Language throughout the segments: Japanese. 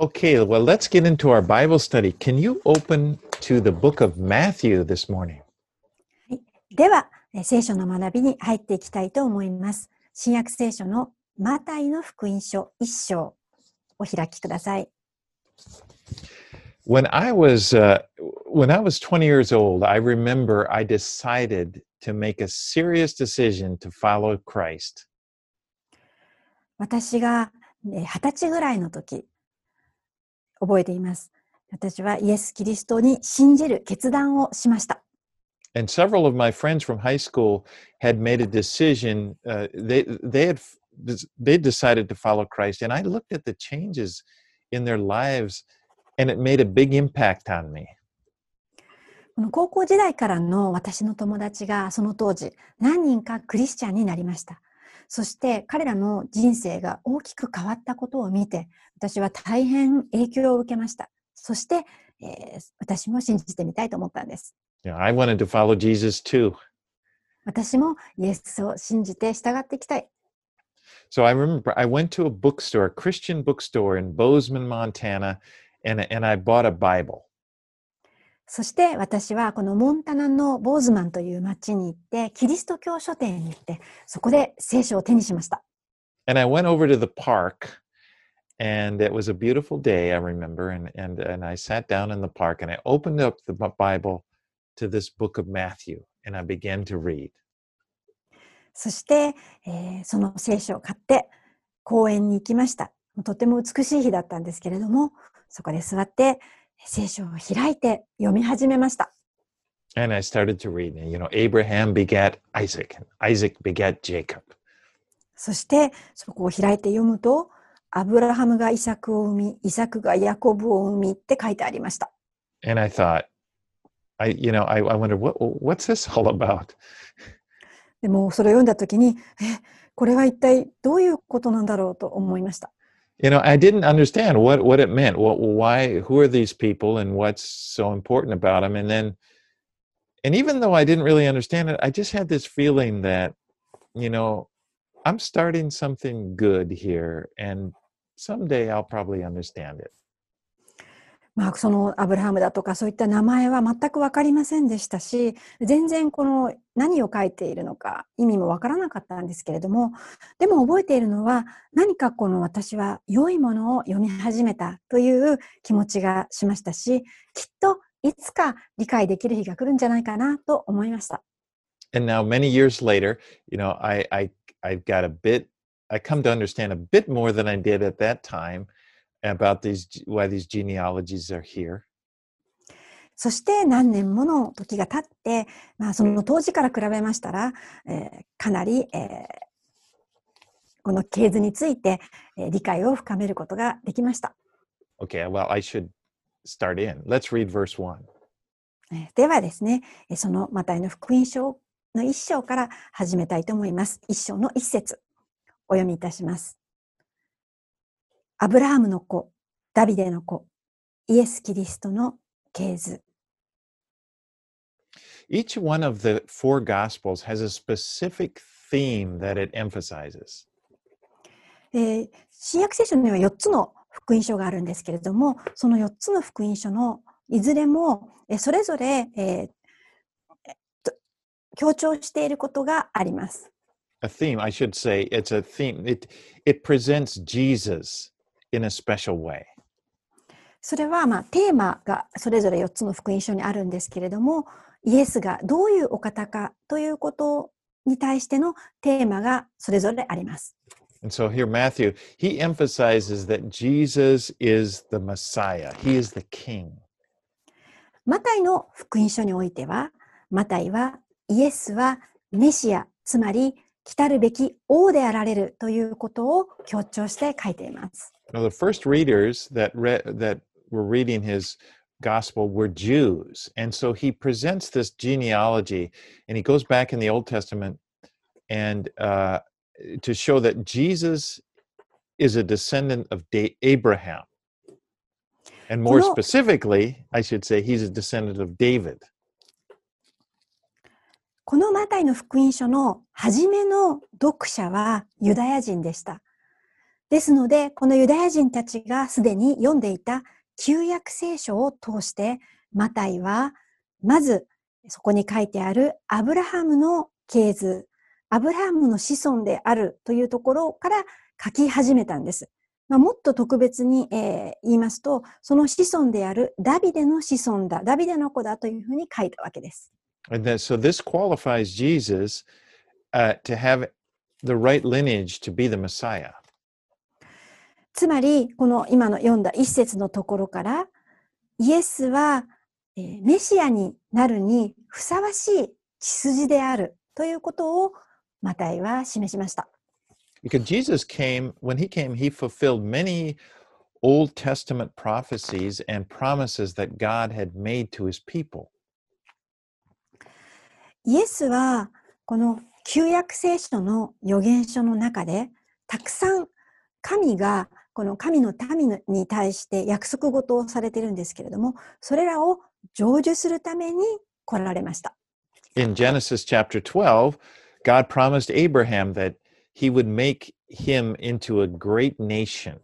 Okay, well, let's get into our Bible study. Can you open to the book of Matthew this morning? では、えー聖書の学びに入っていきたいと思います。新約聖書のマタイの福音書一章お開きください。 When I was uh, when I was 20 years old, I remember I decided to make a serious decision to follow Christ. 私がえー二十歳ぐらいの時、 覚えています。私はイエス・キリストに信じる決断をしました。And several of my friends from high school had made a decision. Uh, they they had they decided to follow Christ, and I looked at the changes in their lives, and it made a big impact on me. この高校時代からの私の友達がその当時何人かクリスチャンになりました。そして彼らの人生が大きく変わったことを見て私は大変影響を受けました。そして、えー私も信じてみたいと思ったんです。Know, I wanted to follow Jesus too. 私もイエスを信じて従っていきたい。So I remember I went to a bookstore, a Christian bookstore in Bozeman, Montana, and and I bought a Bible. そして私はこのモンタナのボーズマンという町に行ってキリスト教書店に行ってそこで聖書を手にしました。And I went over to the park, and it was a beautiful day. I remember, and and and I sat down in the park, and I opened up the Bi- Bible to this book of Matthew, and I began to read. そして、えーその聖書を買って公園に行きました。とても美しい日だったんですけれども、そこで座って聖書を開いて読み始めました。And I started to read. You know, Abraham begat Isaac, and Isaac begat Jacob. そしてそこを開いて読むと、アブラハムがイサクを生み、イサクがヤコブを生みって書いてありました。And I thought, I you know, I, I wondered what what's this all about. でもそれを読んだ時に、え、これは一体どういうことなんだろうと思いました。You know, I didn't understand what what it meant. What why? Who are these people, and what's so important about them? And then, and even though I didn't really understand it, I just had this feeling that, you know, I'm starting something good here, and someday I'll probably understand it. まあ、そのアブラハムだとかそういった名前は全く分かりませんでしたし全然この何を書いているのか意味も分からなかったんですけれどもでも覚えているのは何かこの私は良いものを読み始めたという気持ちがしましたしきっといつか理解できる日が来るんじゃないかなと思いました。And now, many years later, you know, I I I've got a bit. I come to understand a bit more than I did at that time about these why these genealogies are here? そして何年もの時が経って、まあ、その当時から比べましたら、えーかなり、えーこの系図について、えー理解を深めることができました。Okay, well, I should start in. Let's read verse 1. えーではですね、えーそのマタイの福音書の一章から始めたいと思います。一章の一節お読みいたします。アブラハムの子、ダビデの子、イエス・キリストの系図。Each one of the four gospels has a specific theme that it emphasizes. えー新約聖書には4つの福音書があるんですけれども、その4つの福音書のいずれも、えーそれぞれ、えーえっと強調していることがあります。A theme, I should say, it's a theme. It it presents Jesus in a special way. それは、まあ、テーマがそれぞれ4つの福音書にあるんですけれども、イエスがどういうお方かということに対してのテーマがそれぞれあります。And so here, Matthew, he emphasizes that Jesus is the Messiah. He is the King. マタイの福音書においては、マタイはイエスはメシア、つまり来たるべき王であられるということを強調して書いています。 Now, the first readers that read that were reading his gospel were Jews, and so he presents this genealogy, and he goes back in the Old Testament and uh, to show that Jesus is a descendant of da- Abraham, and more Well- specifically, I should say, he's a descendant of David. このマタイの福音書の初めの読者はユダヤ人でした。ですので、このユダヤ人たちがすでに読んでいた旧約聖書を通して、マタイは、まずそこに書いてあるアブラハムの系図、アブラハムの子孫であるというところから書き始めたんです。まあ、もっと特別に、えー、言いますと、その子孫であるダビデの子孫だ、ダビデの子だというふうに書いたわけです。And then, so this qualifies Jesus、uh, to have the right lineage to be the Messiah. つまり、この今の読んだ一節のところから、イエスは、えー、メシアになるにふさわしい血筋であるということをマタイは示しました。Because Jesus came, when he came, he fulfilled many Old Testament prophecies and promises that God had made to his people. イエスはこの旧約聖書の預言書の中でたくさん神がこの神の民に対して約束事をされているんですけれどもそれらを成就するために来られました。In Genesis chapter 12, God promised Abraham that he would make him into a great nation.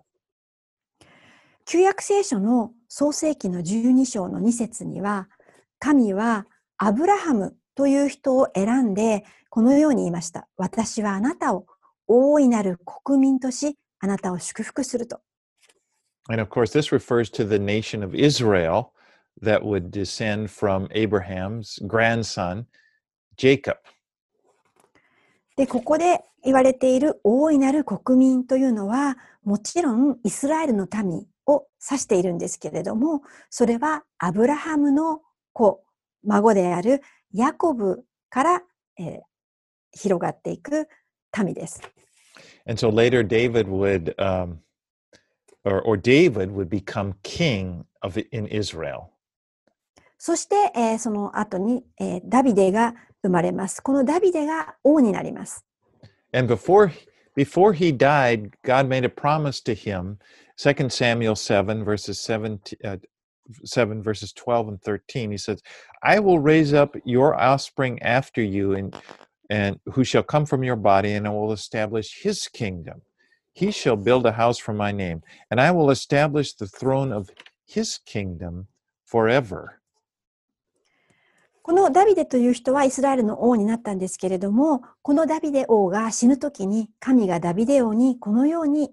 旧約聖書の創世記の12章の2節には神はアブラハムという人を選んで、このように言いました。私はあなたを大いなる国民とし、あなたを祝福すると。And of course, this refers to the nation of Israel that would descend from Abraham's grandson, Jacob. で、ここで言われている大いなる国民というのは、もちろんイスラエルの民を指しているんですけれども、それはアブラハムの子、孫であるヤコブから、えー、広がっていく民です。And so later David would, um, or, or David would become king of in Israel. そして、えー、その後に、えー、ダビデが生まれます。このダビデが王になります。And before, before he died, God made a promise to him, 2 Samuel 7, verses 7, uh, 7 verses 12 and 13 he says i will raise up your offspring after you and and who shall come from your body and i will establish his kingdom he shall build a house for my name and i will establish the throne of his kingdom forever このダビデという人はイスラエルの王になったんですけれども、このダビデ王が死ぬ時に神がダビデ王にこのように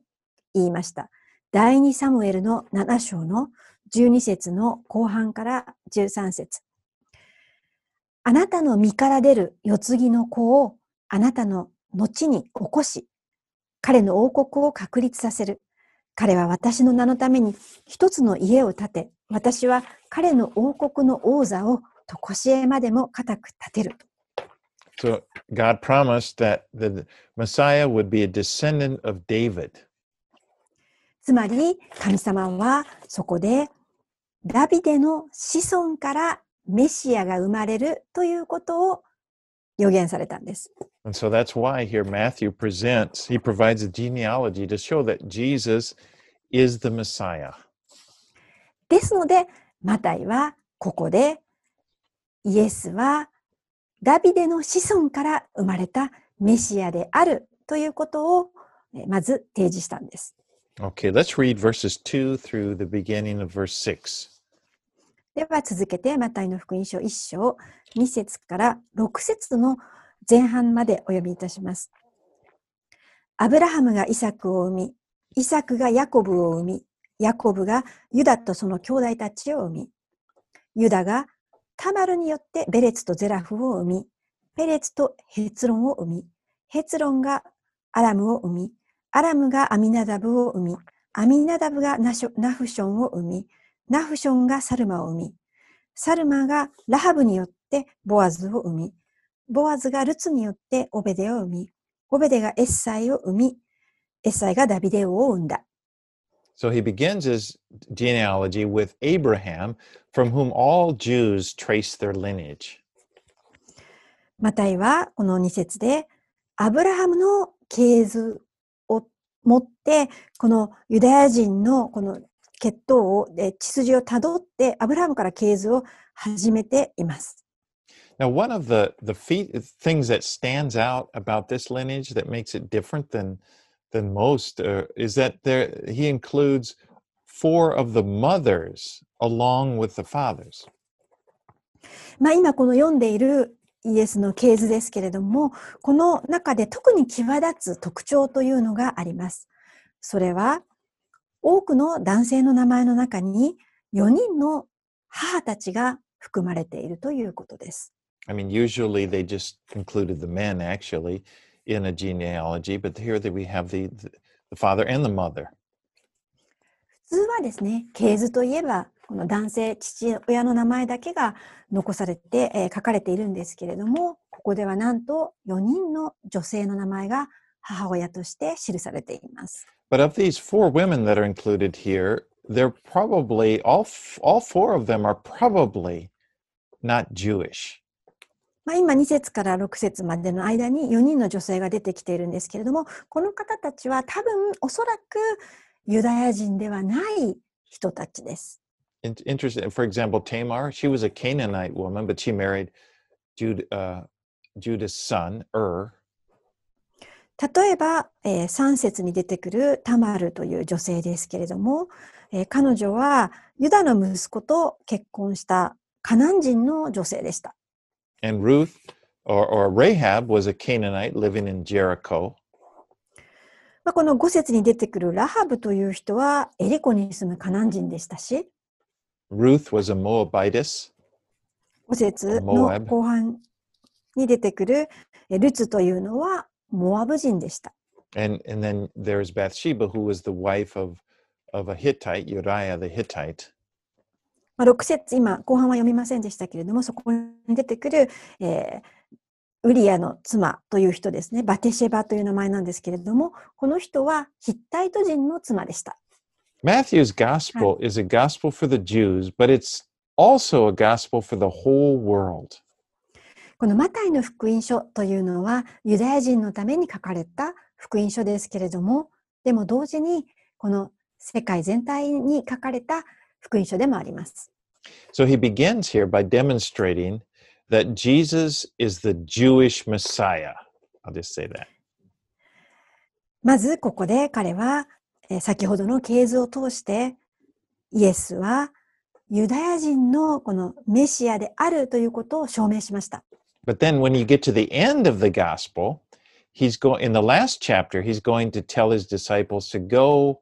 言いました。第2サムエルの7章の 12節の後半から13節あなたの身から出る世継ぎの子をあなたの後に起こし、彼の王国を確立させる。彼は私の名のために一つの家を建て、私は彼の王国の王座を常しえまでも固く立てる。So God promised that the Messiah would be a descendant of David. つまり神様はそこでダビデの子孫からメシアが生まれるということを予言されたんです。And so that's why here Matthew presents, he provides a genealogy to show that Jesus is the Messiah. ですので、マタイはここでイエスはダビデの子孫から生まれたメシアであるということをまず提示したんです。Okay, let's read verses 2 through the beginning of verse 6. では続けて、マタイの福音書1章2節から6節の前半までお読みいたします。アブラハムがイサクを生み、イサクがヤコブを生み、ヤコブがユダとその兄弟たちを生み、ユダがタマルによってベレツとゼラフを生み、ペレツとヘツロンを生み、ヘツロンがアラムを生み、アラムがアミナダブを生み、アミナダブがナフションを生み、ナフションがサルマを生み、サルマがラハブによってボアズを生み、ボアズがルツによってオベデを生み、オベデがエッサイを生み、エッサイがダビデ王を生んだ。So he begins his genealogy with Abraham, from whom all Jews trace their lineage. マタイはこの2節で、アブラハムの系図持って、このユダヤ人のこの血統を、血筋をたどって、アブラハムから系図を始めています。Now, one of the, the things that stands out about this lineage that makes it different than than most uh, is that there he includes four of the mothers along with the fathers. まあ、今この読んでいるイエスの系図ですけれども、この中で特に際立つ特徴というのがあります。それは、多くの男性の名前の中に4人の母たちが含まれているということです。I mean, usually they just included the men actually in a genealogy, but here that we have the, the the father and the mother. 普通はですね、系図といえば、この男性、父親の名前だけが残されて、えー書かれているんですけれども、ここではなんと4人の女性の名前が母親として記されています。But of these four women that are included here, they're probably all all four of them are probably not Jewish. まあ、今2節から6節までの間に4人の女性が出てきているんですけれども、この方たちは多分おそらくユダヤ人ではない人たちです。In- interesting. For example, Tamar, she was a Canaanite woman, but she married Jude, uh, Judah's son Ur. 例えば、え3節に出てくるタマルという女性ですけれども、えー彼女はユダの息子と結婚したカナン人の女性でした。And Ruth or, or Rahab was a Canaanite living in Jericho. まあ、この5節に出てくるラハブという人はエリコに住むカナン人でしたし、Ruth was a Moabitess. 5節モの後半に出てくるえルツというのはモアブ人でした。And, and then there's Bathsheba, who was the wife of, of a Hittite, Uriah the Hittite. まあ、6節今後半は読みませんでしたけれどもそこに出てくる、えーウリアの妻という人ですねバテシェバという名前なんですけれどもこの人はヒッタイト人の妻でした。Matthew's gospel is a gospel for the Jews, but it's also a gospel for the whole world. このマタイの福音書というのはユダヤ人のために書かれた福音書ですけれどもでも同時にこの世界全体に書かれた福音書でもあります。 So he begins here by demonstrating that Jesus is the Jewish Messiah. I'll just say that. まずここで彼は、 えー先ほどの系図を通してイエスはユダヤ人のこのメシアであるということを証明しました。But then when you get to the end of the gospel, he's going in the last chapter, he's going to tell his disciples to go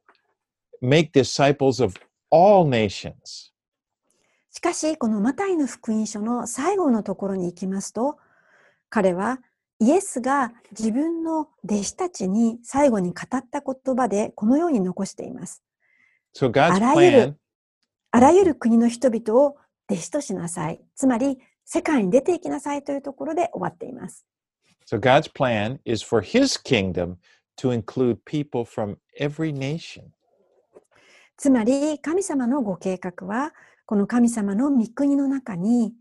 make disciples of all nations. しかしこのマタイの福音書の最後のところに行きますと彼はイエスが自分の弟子たちに最後に語った言葉でこのように残しています。So God's あらゆる plan あらゆる国の人々を弟子としなさい。つまり世界に出ていきなさいというところで終わっています。So God's plan is for his kingdom to include people from every nation. つまり神様のご計画はこの神様の御国の中に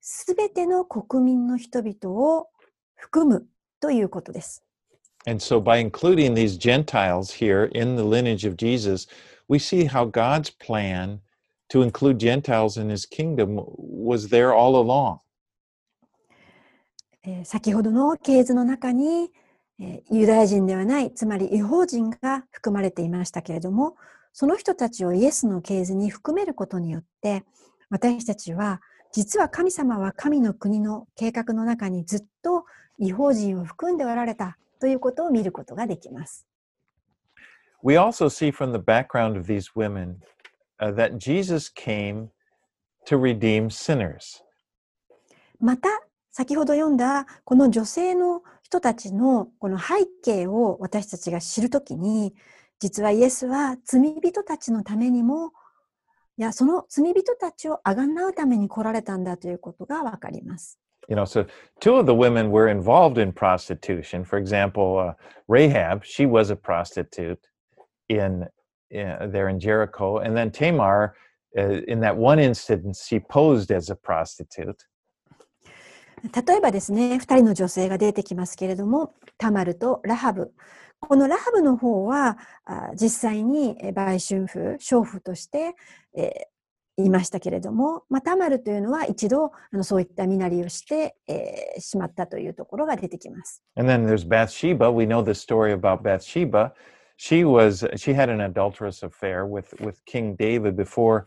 すべての国民の人々を含むということです。And so by including these Gentiles here in the lineage of Jesus, we see how God's plan to include Gentiles in his kingdom was there all along. えー先ほどの系図の中に、えーユダヤ人ではないつまり違法人が含まれていましたけれどもその人たちをイエスの系図に含めることによって私たちは実は神様は神の国の計画の中にずっと違法人を含んでおられたということを見ることができます。We also see from the background of these women uh, that Jesus came to redeem sinners. また先ほど読んだこの女性の人たちのこの背景を私たちが知るときに実はイエスは罪人たちのためにもいやその罪人たちをあがなうために来られたんだということがわかります。You know, so two of the women were involved in prostitution. For example, uh, Rahab, she was a prostitute in, uh, there in Jericho, and then Tamar, uh, in that one instance, she posed as a prostitute. 例えばですね2人の女性が出てきますけれどもタマルとラハブこのラハブの方はあ実際にえ売春婦娼婦として、えー いましたけれども、まあ、タマルというのは一度あのそういった身なりをして、えー、しまったというところが出てきます。And then there's Bathsheba. We know the story about Bathsheba. She was she had an adulterous affair with with King David before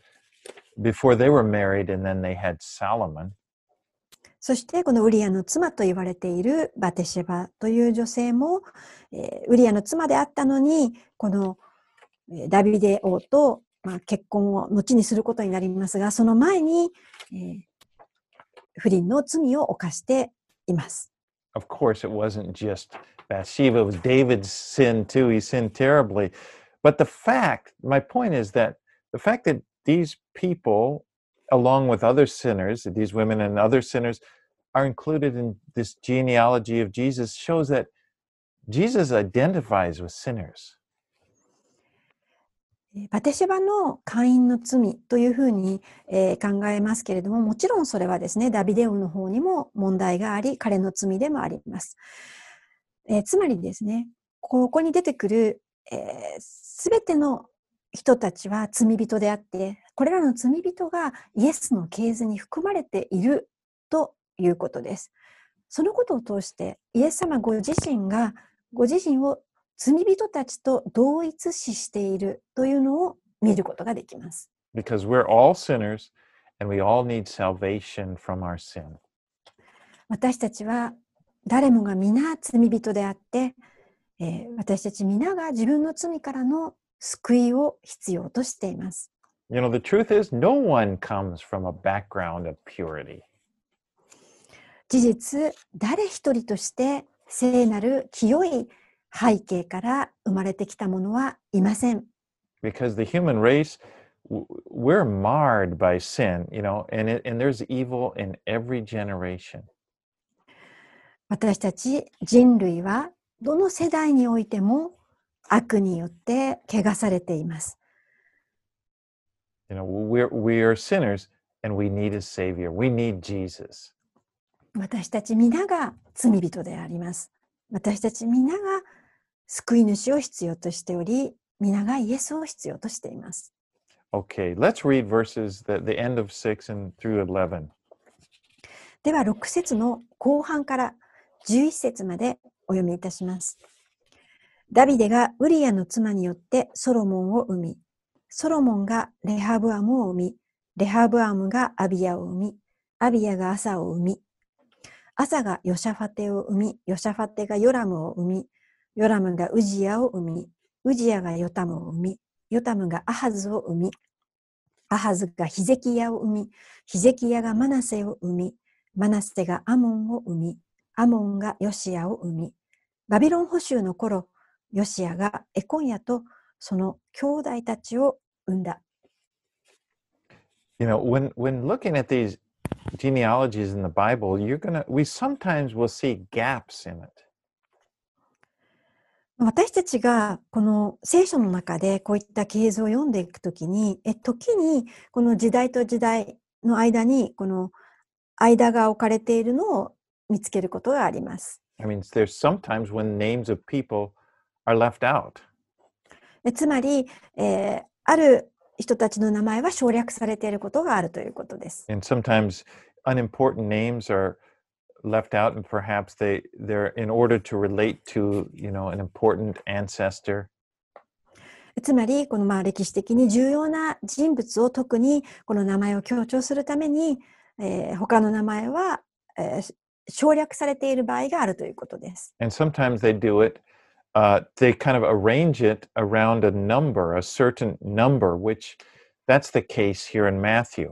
before they were married, and then they had Solomon. そしてこのウリアの妻と言われているバテシェバという女性も、えー、ウリアの妻であったのにこのダビデ王と、まあ、結婚を後にすることになりますがその前に、えー、不倫の罪を犯しています。Of course, it wasn't just Bathsheba, it was David's sin too. He sinned terribly. But the fact, my point is that the fact that these people, along with other sinners, these women and other sinners, are included in this genealogy of Jesus shows that Jesus identifies with sinners. バテシェバの会員の罪というふうに、えー、考えますけれども、もちろんそれはですね、ダビデオの方にも問題があり、彼の罪でもあります。えー、つまりですね、ここに出てくるすべ、えー、ての人たちは罪人であって、これらの罪人がイエスの系図に含まれているということです。そのことを通して、イエス様ご自身がご自身を罪人たちと同一視しているというのを見ることができます。Because we're all sinners and we all need salvation from our sin. 私たちは誰もが皆罪人であって、えー、私たち皆が自分の罪からの救いを必要としています。You know, the truth is, no one comes from a background of purity. 事実、誰一人として聖なる清い背景から生まれてきたものはいません。Because the human race, we're marred by sin, you know, and, it, and there's evil in every generation. 私たち人類はどの世代においても悪によって汚されています。You know, we're, we are sinners and we need a savior. We need Jesus. 私たち皆が罪人であります。私たち皆が救い主を必要としており、皆がイエスを必要としています。Okay, let's read verses the, the end of 6 and through 11. では6節の後半から11節までお読みいたします。ダビデがウリアの妻によってソロモンを生み、ソロモンがレハブアムを生み、レハブアムがアビアを生み、アビアがアサを生み、アサがヨシャファテを生み、ヨシャファテがヨラムを生み、ヨラムがウジヤを生み、ウジヤがヨタムを生み、ヨタムがアハズを生み、アハズがヒゼキヤを生み、ヒゼキヤがマナセを生み、マナセがアモンを生み、アモンがヨシアを生み、バビロン捕囚の頃、ヨシアがエコンヤとその兄弟たちを生んだ。You know, when, when looking at these genealogies in the Bible, you're gonna, we sometimes will see gaps in it. 私たちがこの聖書の中でこういった系図を読んでいくときに、え時にこの時代と時代の間にこの間が置かれているのを見つけることがあります。I mean, there's sometimes when names of people are left out. つまり、えー、ある人たちの名前は省略されていることがあるということです。And sometimes unimportant names are left out and perhaps they they're in order to relate to you know an important ancestor つまりこのまあ歴史的に重要な人物を特にこの名前を強調するために、えー、他の名前は、えー、省略されている場合があるということです。And sometimes they do it, uh, they kind of arrange it around a number, a certain number, which that's the case here in Matthew.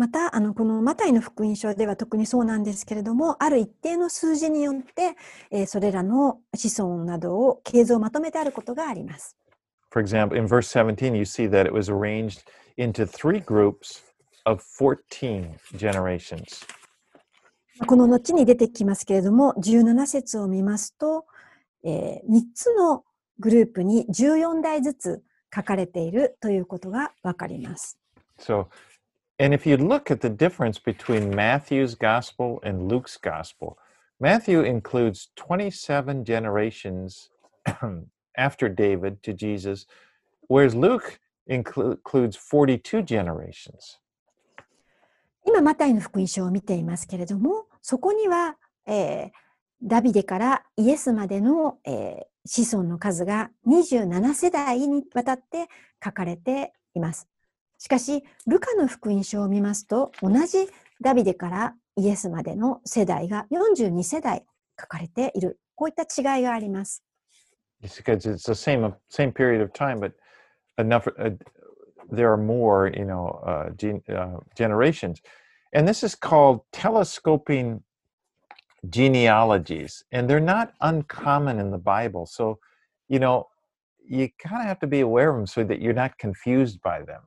またあのこのマタイの福音書では特にそうなんですけれどもある一定の数字によって、えー、それらの子孫などを形像をまとめてあることがあります。For example, in verse 17, you see that it was arranged into three groups of 14 generations. この後に出てきますけれども、17節を見ますと、えー、3つのグループに14代ずつ書かれているということがわかります。So, And if you look at the difference between Matthew's gospel and Luke's gospel, Matthew includes 27 generations after David to Jesus, whereas Luke includes 42 generations. 今、マタイの福音書を見ていますけれども、そこには、えーダビデからイエスまでの、えー子孫の数が27世代にわたって書かれています。 しかし、ルカの福音書を見ますと、同じダビデからイエスまでの世代が42世代書かれている。こういった違いがあります。It's because it's the same same period of time, but enough. Uh, there are more, you know, uh, gen, uh, generations, and this is called telescoping genealogies, and they're not uncommon in the Bible. So, you know, you kind of have to be aware of them so that you're not confused by them.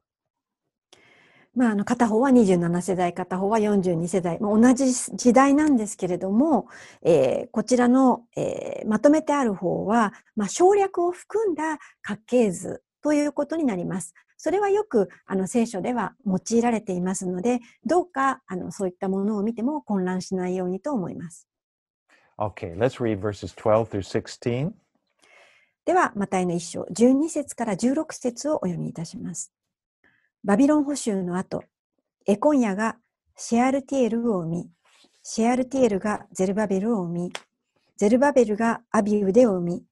まあ、あの片方は27世代、片方は42世代、まあ、同じ時代なんですけれども、えーこちらの、えーまとめてある方は、まあ、省略を含んだ家系図ということになります。それはよくあの聖書では用いられていますので、どうかあのそういったものを見ても混乱しないようにと思います。Okay, let's read verses 12 through 16. では、マタイの一章、12節から16節をお読みいたします。バビロン捕囚の後、エコンヤがシェアルティエルを生み、シェアルティエルがゼルバベルを生み、ゼルバベルがアビウデを生み、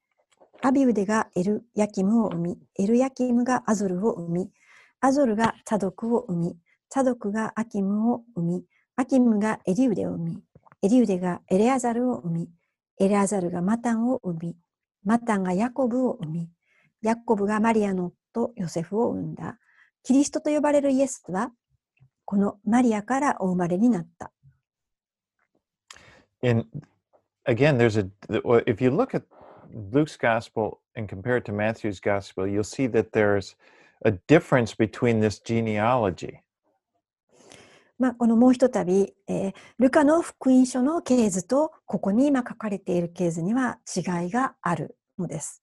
アビウデがエルヤキムを生み、エルヤキムがアゾルを生み、アゾルがツァドクを生み、ツァドクがアキムを生み、アキムがエリウデを生み、エリウデがエレアザルを生み、エレアザルがマタンを生み、マタンがヤコブを生み、ヤコブがマリアの夫ヨセフを生んだ。キリストと呼ばれるイエスは、このマリアからお生まれになった。And again, there's a, if you look at Luke's gospel and compare it to Matthew's gospel, you'll see that there's a difference between this genealogy. まあ、このもうひとたび、えールカの福音書の系図と、ここに今書かれている系図には違いがあるのです。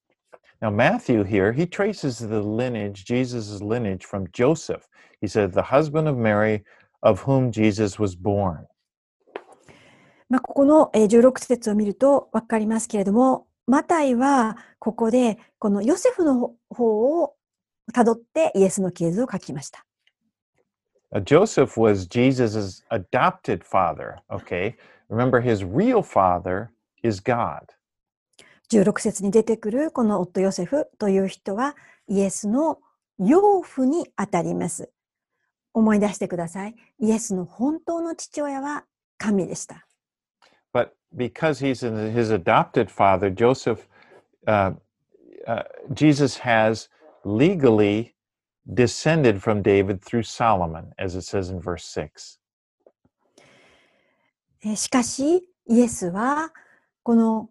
Now, Matthew here, he traces the lineage, Jesus' lineage from Joseph. He said, the husband of Mary, of whom Jesus was born. まあ、ここのえー16節を見ると分かりますけれども、マタイはここでこのヨセフの方をたどってイエスの系図を書きました。 Uh, Joseph was Jesus' adopted father, okay? Remember, his real father is God. 16節に出てくるこの夫ヨセフという人はイエスの養父にあたります。思い出してください。イエスの本当の父親は神でした。But because he's in his adopted father, Joseph, uh, uh, Jesus has legally descended from David through Solomon, as it says in verse 6. えーしかし、イエスは、この、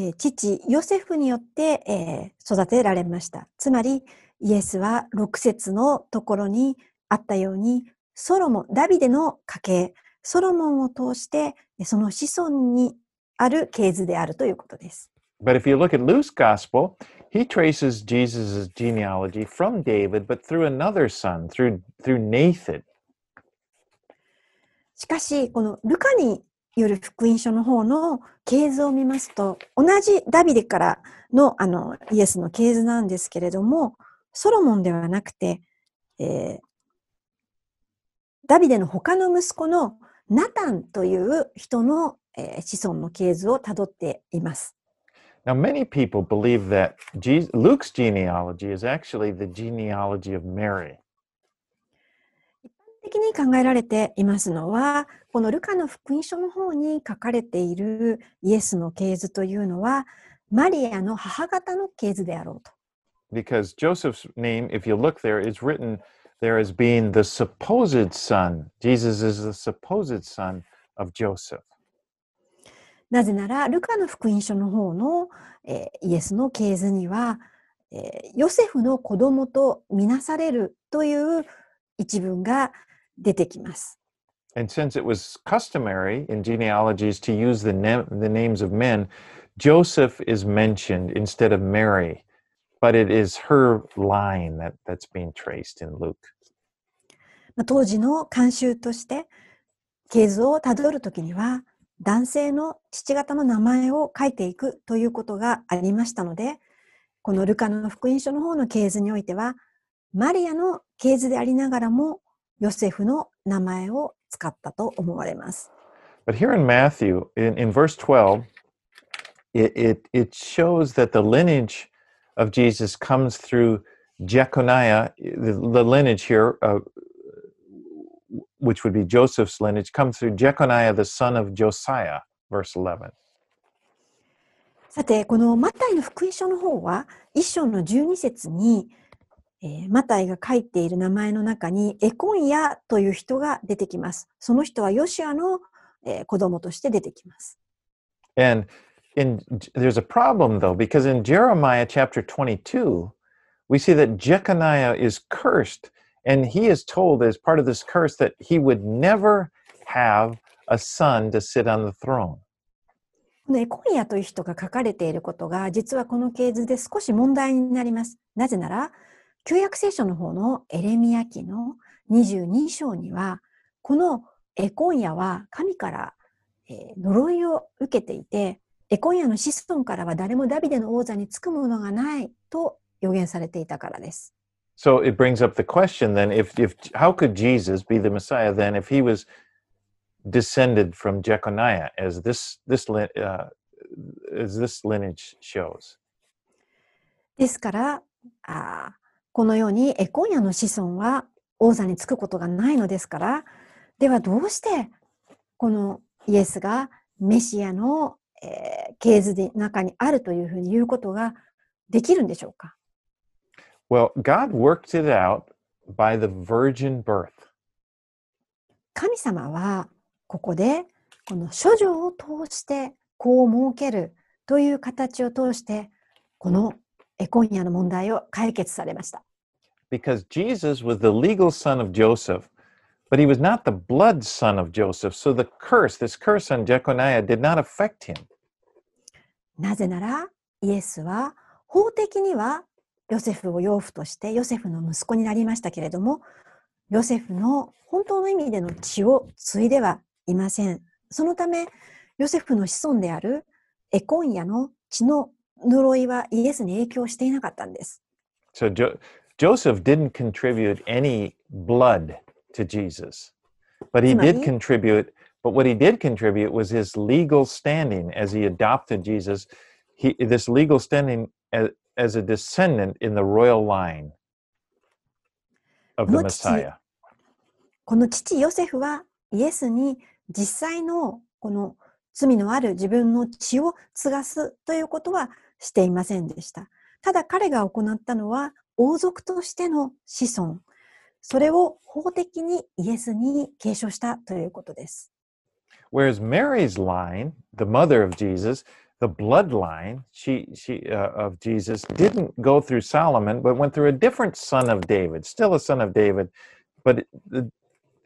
えー父、ヨセフによって、えー育てられました。つまり、イエスは6節のところにあったように、ソロモン、ダビデの家系、ソロモンを通して、えーその子孫にある系図であるということです。But if you look at Luke's gospel, he traces Jesus' genealogy from David, but through another son, through through Nathan. しかし、このルカによる福音書の方の系図を見ますと、同じダビデからのあのイエスの系図なんですけれども、ソロモンではなくて、えーダビデの他の息子のナタンという人の、えー子孫の系図をたどっています。Now, many people believe that j Luke's genealogy is actually the genealogy of Mary. 的に考えられていますのは、このルカの福音書の方に書かれているイエスの系図というのは、マリアの母方の系図であろうと。because Joseph's name, if you look there, is written there as being the supposed son. Jesus is the supposed son of Joseph. なぜなら、ルカの福音書の方の、えーイエスの系図には、えーヨセフの子供とみなされるという一文が出てきます。And since it was customary in genealogies to use the, na- the names of men, Joseph is mentioned instead of Mary, but it is her line that, that's being traced in Luke. まあ当時の慣習として、系図をたどるときには、男性の父方の名前を書いていくということがありましたので、このルカの福音書の方の系図においては、マリアの系図でありながらも、ヨセフの名前を使ったと思われます。But here in Matthew, in, in verse 12, it, it, it shows that the lineage of Jesus comes through Jeconiah. The, the lineage here, uh, which would be Joseph's lineage, comes through Jeconiah, the son of Josiah, verse 11. さて、このマタイの福音書の方は、一章の12節に、えーマタイが書いている名前の中に、エコンヤという人が出てきます。その人はヨシアの、えー子供として出てきます。And in, there's a problem though, because in Jeremiah chapter 22, we see that Jeconiah is cursed, and he is told as part of this curse that he would never have a son to sit on the throne. このエコンヤという人が書かれていることが、実はこの系図で少し問題になります。なぜなら、旧約聖書の方のエレミヤ記の22章には、このエコンヤは神から、えー呪いを受けていて、エコンヤの子孫からは誰もダビデの王座につくものがないと予言されていたからです。So it brings up the question then if, if how could Jesus be the Messiah then if he was descended from Jeconiah as this this uh, as this lineage shows? ですから、あーこのようにエコンヤの子孫は王座につくことがないのですから、ではどうしてこのイエスがメシアの、えー系図の中にあるというふうに言うことができるんでしょうか？Well, God worked it out by the virgin birth. 神様はここでこの処女を通して子を設けるという形を通してこのエコンヤの問題を解決されました。because Jesus was the legal son of Joseph, but he was not the blood son of Joseph. So the curse, this curse on Jeconiah, did not affect him. なぜならイエスは法的にはヨセフを養父としてヨセフの息子になりましたけれどもヨセフの本当の意味での血を継いではいません。そのためヨセフの子孫であるエコンヤの血の呪いはイエスに影響していなかったんです。So jo- Joseph didn't contribute any blood to Jesus, but he did contribute. But what he did contribute was his legal standing as he adopted Jesus. He this legal standing as, as a descendant in the royal line of the Messiah. この父ヨセフはイエスに実際のこの罪のある自分の血を継がすということはしていませんでした。ただ彼が行ったのは王族としての子孫。それを法的にイエスに継承したということです。Whereas Mary's line, the mother of Jesus, the bloodline she, she, uh, of Jesus, didn't go through Solomon, but went through a different son of David, still a son of David, but the,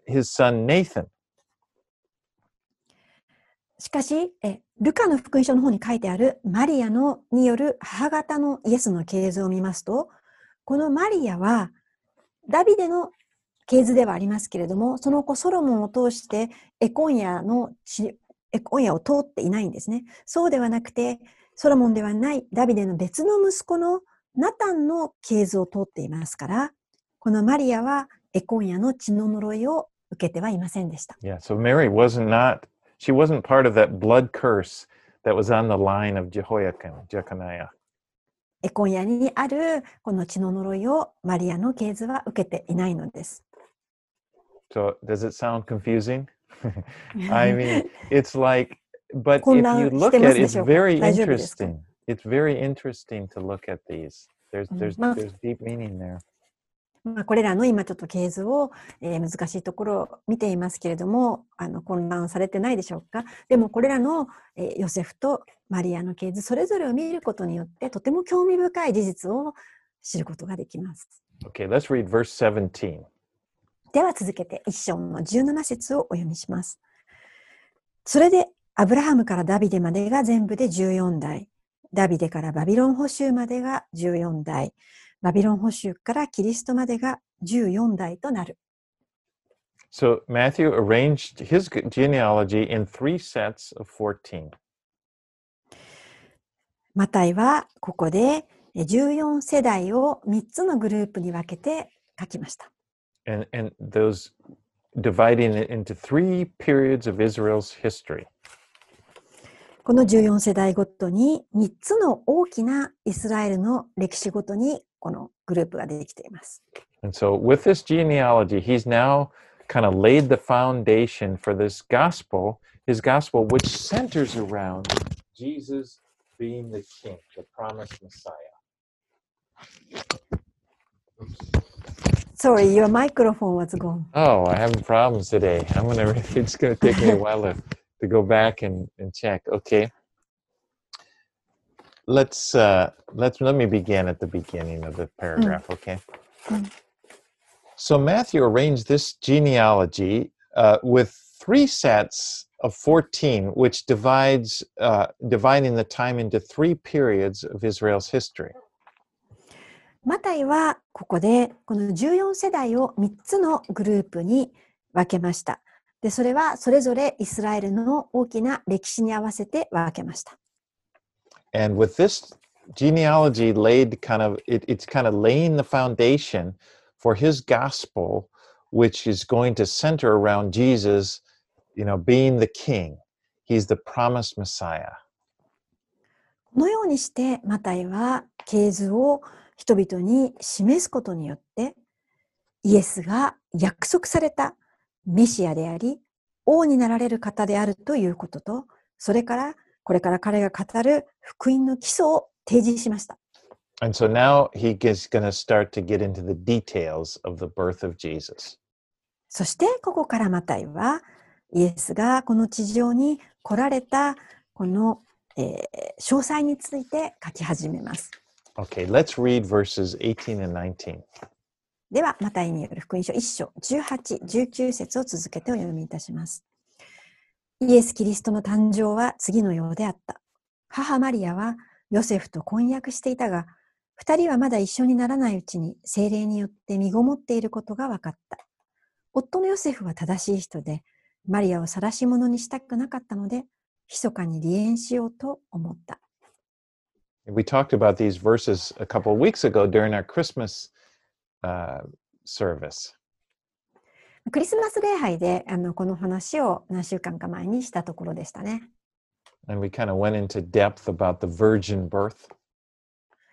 his son Nathan. しかし、えルカの福音書の方に書いてあるマリアのによる母方のイエスの系図を見ますと、このマリアはダビデの系図ではありますけれども、その子ソロモンを通してエコンヤのエコンヤを通っていないんですね。そうではなくて、ソロモンではないダビデの別の息子のナタンの系図を通っていますから、このマリアはエコンヤの血の呪いを受けてはいませんでした。Yeah, so Mary was not she wasn't part of that blood curse that was on the line of Jehoiakim, Jeconiah. エコンヤにあるこの血の呪いをマリアの系図は受けていないのです。 So does it sound confusing? I mean, it's like, but if 混 you 乱 look してま at す it, で it's しょうか？ very 大丈夫ですか？ interesting. It's very interesting to look at these. There's うん there's まあ there's deep meaning there. まあ、これらの今ちょっと系図を、えー難しいところを見ていますけれどもあの混乱されてないでしょうか？でもこれらの、えーヨセフとマリアの系図それぞれを見ることによってとても興味深い事実を知ることができます。Okay, let's read verse 17. では続けて一章の17節をお読みします。それでアブラハムからダビデまでが全部で14代。ダビデからバビロン捕囚までが14代。バビロン捕囚からキリストまでが14代となる。So Matthew arranged his genealogy in three sets of 14. マタイはここで14世代を3つのグループに分けて書きました。And, and those dividing it into three periods of Israel's history. この14世代ごとに3つの大きなイスラエルの歴史ごとにこのグループができています。 And so, with this genealogy, he's now kind of laid the foundation for this gospel, his gospel, which centers around Jesus being the king, the promised Messiah. Sorry, your microphone was gone. Oh, I having problems today. I'm gonna. It's gonna take me a while to, to go back and, and check. Okay. Let's uh, let's let me begin at the beginning of the paragraph. Okay. Mm. So Matthew arranged this genealogy uh, with three sets of fourteen, which divides uh, dividing the time into three periods of Israel's history. マタイはここでこの14世代を3つのグループに分けました。で、それはそれぞれイスラエルの大きな歴史に合わせて分けました。And with this genealogy laid kind of it, it's kind of laying the foundation for his gospel, which is going to center around Jesus, you know, being the king. He's the promised Messiah. このようにしてマタイは系図を人々に示すことによってイエスが約束されたメシアであり王になられる方であるということとそれから これから彼が語る福音の基礎を提示しました。And so now he is going to start to get into the details of the birth of Jesus. そしてここからマタイはイエスがこの地上に来られたこの、えー詳細について書き始めます。Okay, let's read verses 18 and 19. では、マタイによる福音書1章18、19節を続けてお読みいたします。イエス・キリストの誕生は次のようであった。母マリアはヨセフと婚約していたが、二人はまだ一緒にならないうちに精霊によって身ごもっていることが分かった。夫のヨセフは正しい人で、マリアを晒し者にしたくなかったので、密かに離縁しようと思った。We talked about these verses a couple of weeks ago during our Christmas uh, service. クリスマス礼拝であのこの話を何週間か前にしたところでしたね。And we kind of went into depth about the virgin birth.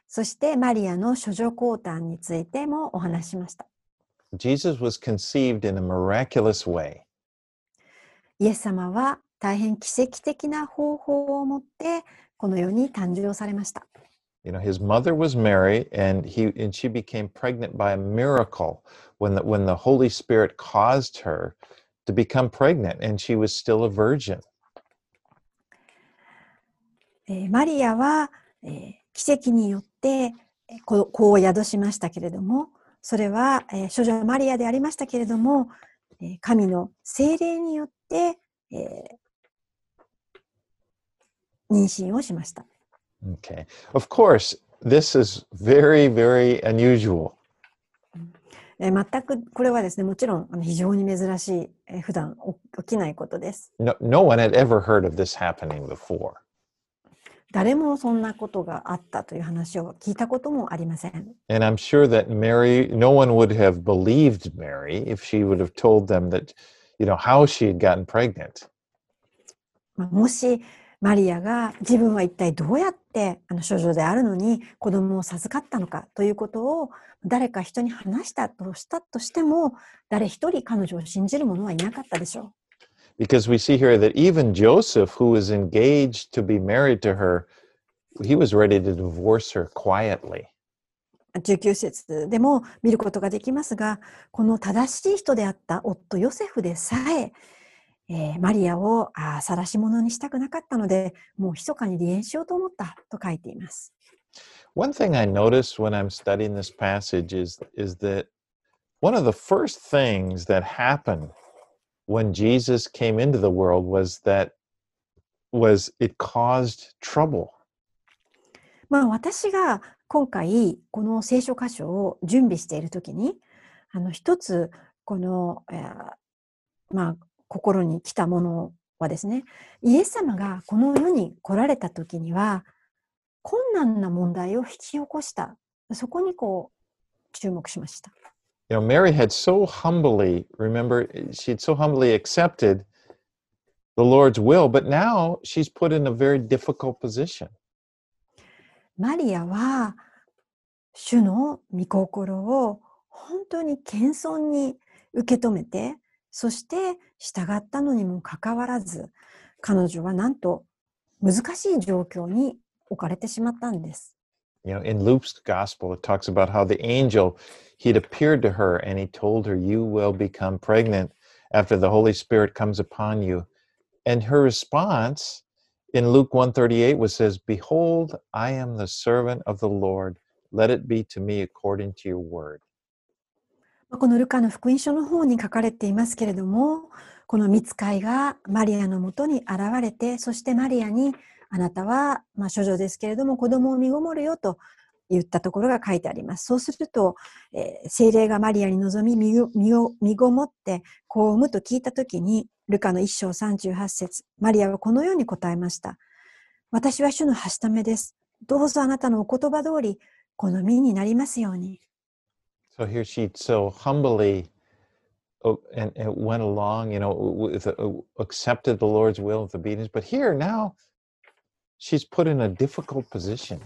そしてマリアの処女降誕についてもお話ししました。Jesus was conceived in a miraculous way. イエス様は大変奇跡的な方法を持ってこの世に誕生されました。You know, his mother was Mary, and he and she became pregnant by a miracle when the when the Holy Spirit caused her to become pregnant, and she was still a virgin. えーマリアは、えー奇跡によってえー子子を宿しましたけれども、それは、えー、処女マリアでありましたけれども、えー神の精霊によって、えー妊娠をしました。 Okay. Of course, this is very, very unusual. えー全くこれはですね、もちろんあの非常に珍しい、えー普段起きないことです。 No, no one had ever heard of this happening before. 誰もそんなことがあったという話を聞いたこともありません。 And I'm sure that Mary, no one would have believed Mary if she would have told them that, you know, how she had gotten pregnant. まあもし マリアが自分は一体どうやってあの処女であるのに子供を授かったのかということを誰か人に話したとしたとしても誰一人彼女を信じる者はいなかったでしょ Because we see here that even Joseph, who was engaged to be married to her, he was ready to divorce her quietly. う。19節でも見ることができますがこの正しい人であった夫ヨセフでさええーマリアを晒し者にしたくなかったのでもう密かに離縁しようと思ったと書いています。One thing I noticed when I'm studying this passage is, is that one of the first things that happened when Jesus came into the world was that was it caused trouble. まあ私が今回この聖書箇所を準備しているときにあの一つこの、えーまあ心に来たものはですねイエス様がこの世に来られた時には困難な問題を引き起こした。そこにこう注目しました。You know, Mary had so humbly, remember, she had so humbly accepted the Lord's will, but now she's put in a very difficult position. マリアは主の御心を本当に謙遜に受け止めて、そして従ったのにもかかわらず、彼女はなんと難しい状況に置かれてしまったんです。You know, in Luke's gospel, it talks about how the angel he'd appeared to her and he told her, You will become pregnant after the Holy Spirit comes upon you. And her response in Luke 138 was says, Behold, I am the servant of the Lord. Let it be to me according to your word. このルカの福音書の方に書かれていますけれども、この見つかいがマリアのもとに現れて、そしてマリアに、あなたは、まあ、処女ですけれども、子供を身ごもるよと言ったところが書いてあります。そうすると、えー精霊がマリアに臨み身を身ごもって子を産むと聞いたときに、ルカの一章38節マリアはこのように答えました。私は主のはしためです。どうぞあなたのお言葉通り、この身になりますように。So here she so humbly oh, and, and went along, you know, with uh, accepted the Lord's will with obedience. But here now, she's put in a difficult position.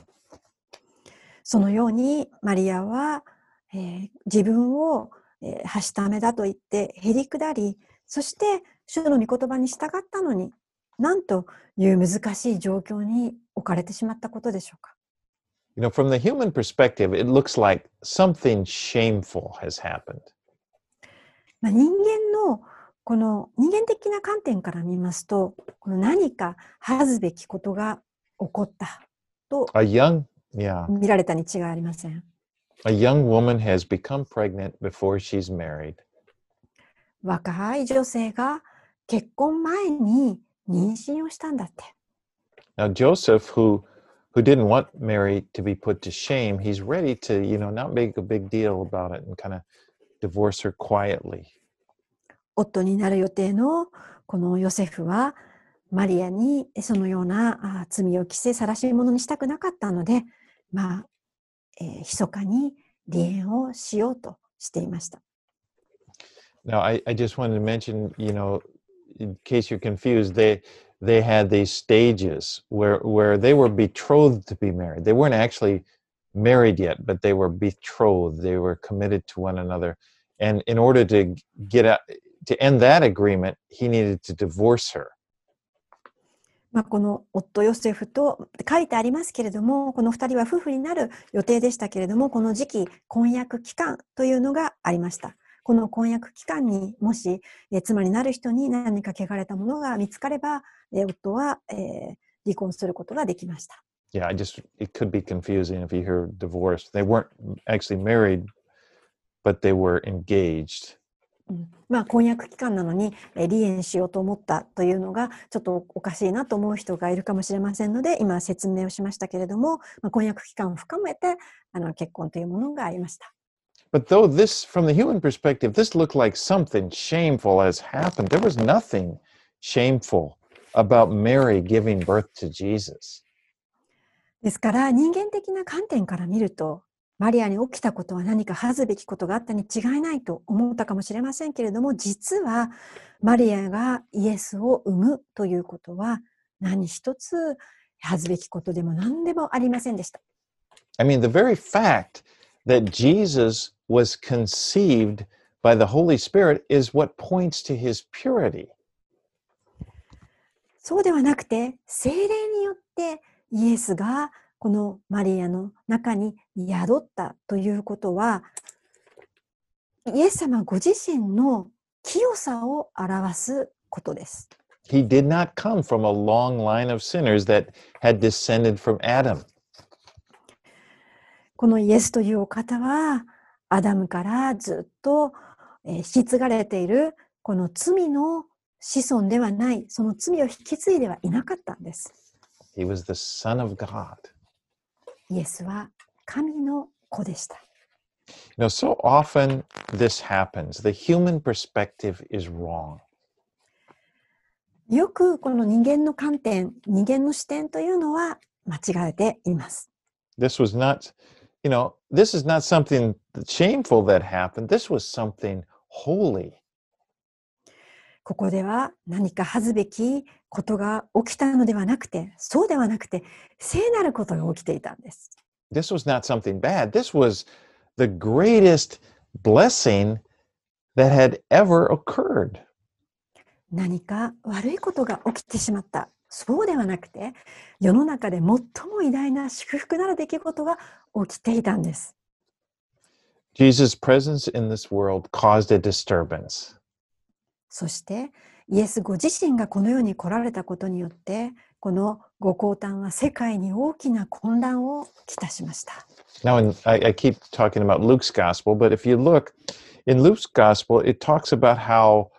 そのようにマリアは、えー自分を、えーはしためだと言ってへりくだり、そして主の御言葉に従ったのに、なんという難しい状況に置かれてしまったことでしょうか。You know, from the human perspective, it looks like something shameful has happened. まあ、人間のこの人間的な観点から見ますと、この何か恥ずべきことが起こったと A young, yeah, 見られたに違いありません。 a young woman has become pregnant before she's married. 若い女性が結婚前に妊娠をしたんだって。 Now Joseph, who who didn't want Mary to be put to shame, he's ready to, you know, not make a big deal about it and kind of divorce her quietly. 夫になる予定のこのヨセフはマリアにそのようなあ罪を着せ晒し者にしたくなかったので、まあ、えー密かに離縁をしようとしていました。Now, I, I just wanted to mention, you know, in case you're confused, they they had these stages where where they were betrothed to be married. They weren't actually married yet, but they were betrothed. They were committed to one another, and in order to get out to end that agreement, he needed to divorce her. まあ、この夫ヨセフと書いてありますけれども、この二人は夫婦になる予定でしたけれども、この時期、婚約期間というのがありました。 この婚約期間にもし、えー妻になる人に何か汚れたものが見つかれば、えー夫は、えー離婚することができました。Yeah, I just it could be confusing if you hear divorce. They weren't actually married, but they were engaged. うんまあ、婚約期間なのに、えー離縁しようと思ったというのがちょっとおかしいなと思う人がいるかもしれませんので今説明をしましたけれども、まあ、婚約期間を深めてあの結婚というものがありました。But though this, from the human perspective, this looked like something shameful has happened, there was nothing shameful about Mary giving birth to Jesus. ですから人間的な観点から見るとマリアに起きたことは何か恥ずべきことがあったに違いないと思ったかもしれませんけれども実はマリアがイエスを産むということは何一つ恥ずべきことでも何でもありませんでした。I mean, the very fact that Jesus was conceived by the Holy Spirit is what points to his purity. そうではなくて、精霊によってイエスがこのマリアの中に宿ったということは、イエス様ご自身の清さを表すことです。He did not come from a long line of sinners that had descended from Adam. このイエスというお方は、アダムからずっとえー引き継がれているこの罪の子孫ではない、その罪を引き継いではいなかったんです。He was the Son of God. イエスは神の子でした。You know, so often this happens. The human perspective is wrong. よくこの人間の観点、人間の視点というのは間違えています。This was not, you know, this is not something shameful that happened. This was something holy. ここでは何か恥ずべきことが起きたのではなくて、そうではなくて、聖なることが起きていたんです。This was not something bad. This was the greatest blessing that had ever occurred. 何か悪いことが起きてしまった。そうではなくて、世の中で最も偉大な祝福なる出来事が起きていたんです。Jesus' presence in this world caused a disturbance. そして、イエスご自身がこの世に来られたことによって、このご降誕は世界に大きな混乱をきたしました。Now, in, I, I keep talking about Luke's gospel, but if you look in Luke's gospel, it talks about how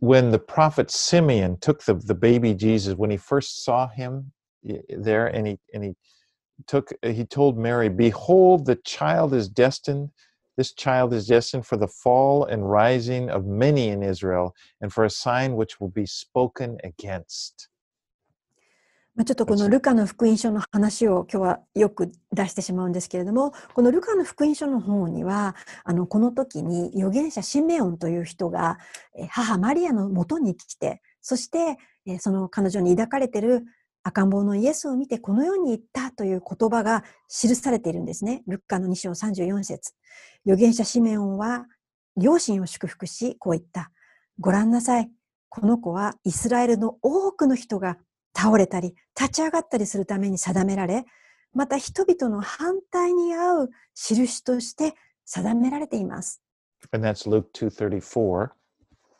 when the prophet Simeon took the, the baby Jesus, when he first saw him there, and he and he took he told Mary, "Behold, the child is destined. This child is destined for the fall and rising of many in Israel, and for a sign which will be spoken against." まあ、ちょっとこのルカの福音書の話を今日はよく出してしまうんですけれども、このルカの福音書の方には、あの、この時に預言者シメオンという人が、え母マリアのもとに来て、そして、えその彼女に抱かれている赤ん坊のイエスを見てこのように言ったという言葉が記されているんですね。ルッカの2章34節預言者シメオンは両親を祝福し、こう言った。ご覧なさい。この子はイスラエルの多くの人が倒れたり立ち上がったりするために定められ、また人々の反対に合う印として定められています。And that's Luke two thirty four.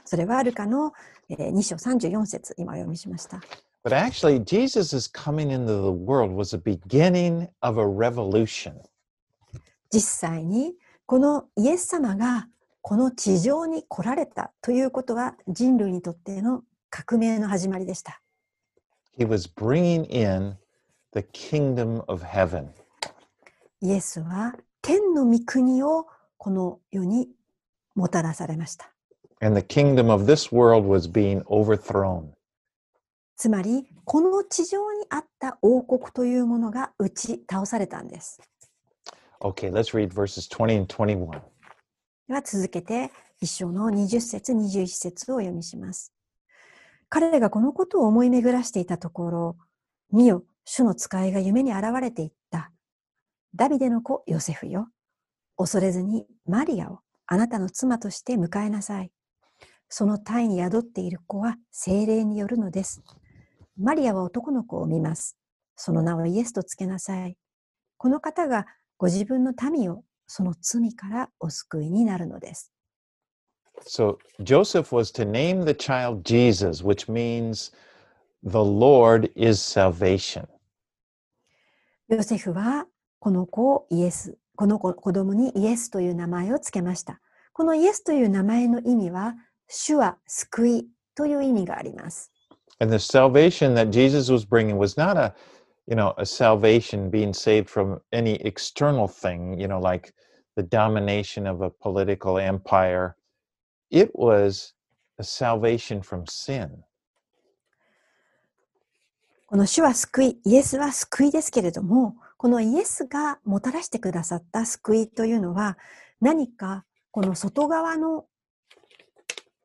それはルカのえー2章34節今お読みしました。But actually, Jesus' coming into the world was the beginning of a revolution. 実際にこのイエス様がこの地上に来られたということは人類にとっての革命の始まりでした。He was bringing in the kingdom of heaven. イエスは天の御国をこの世にもたらされました。And the kingdom of this world was being overthrown. つまりこの地上にあった王国というものが打ち倒されたんです。Okay, let's read verses 20 and 21. では続けて一章の20節21節をお読みします。彼がこのことを思い巡らしていたところ、見よ、主の使いが夢に現れていった。ダビデの子ヨセフよ。恐れずにマリアをあなたの妻として迎えなさい。その体に宿っている子は精霊によるのです。マリアは男の子を見ます。その名をイエスとつけなさい。この方がご自分の民をその罪からお救いになるのです。So Joseph was to name the child Jesus, which means the Lord is salvation. ヨセフはこの子をイエス、この子子供にイエスという名前をつけました。このイエスという名前の意味は、主は救いという意味があります。 And the salvation that Jesus was bringing was not a, you know, a salvation being saved from any external thing, you know, like the domination of a political empire. It was a salvation from sin. この主は救い、イエスは救いですけれども、このイエスがもたらしてくださった救いというのは、何かこの外側の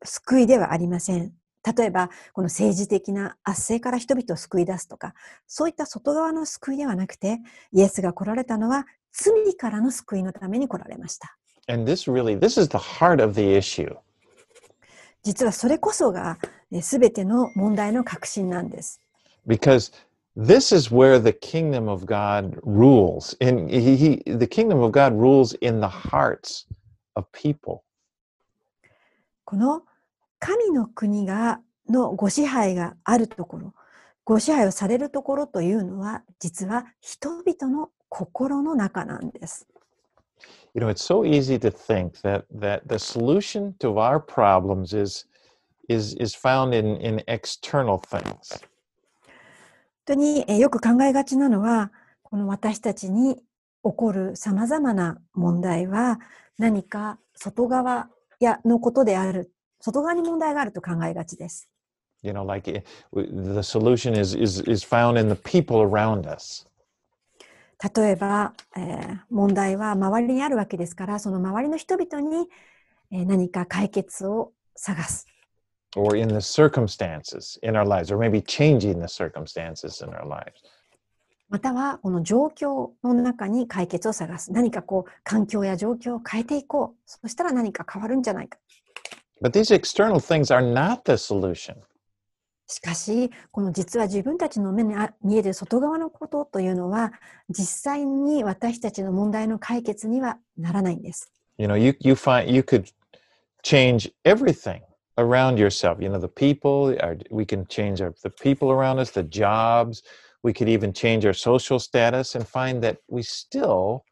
救いではありません。例えば、この政治的な圧政から人々を救い出すとか、そういった外側の救いではなくて、イエスが来られたのは罪からの救いのために来られました。And this really, this is the heart of the issue. 実はそれこそがすべての問題の核心なんです。because this is where the kingdom of God rules. And he, he, the kingdom of God rules in the hearts of people. この神の国がのご支配があるところ、ご支配をされるところというのは、実は人々の心の中なんです。You know, it's so easy to think that that the solution to our problems is is is found in in external things. 本当にえーよく考えがちなのは、この私たちに起こるさまざまな問題は何か外側やのことである、外側に問題があると考えがちです。 You know, like eh, w- the solution is is is found in the people around us. 例えば、えー問題は周りにあるわけですからその周りの人々に、えー何か解決を探す or in the circumstances in our lives, or maybe changing the circumstances in our lives. またはこの状況の中に解決を探す何かこう環境や状況を変えていこうそしたら何か変わるんじゃないか But these external things are not the solution. しかしこの実は自分たちの目にあ見える外側のことというのは実際に私たちの問題の解決にはならないんです You know, you you find you could change everything around yourself. You know, the people. Our, we can change our, the people around us, the jobs. We could even change our social status and find that we still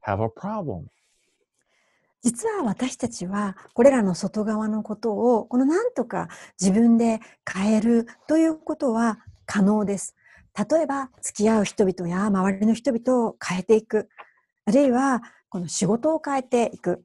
have a problem. 実は私たちはこれらの外側のことをこのなんとか自分で変えるということは可能です。例えば付き合う人々や周りの人々を変えていくあるいはこの仕事を変えていく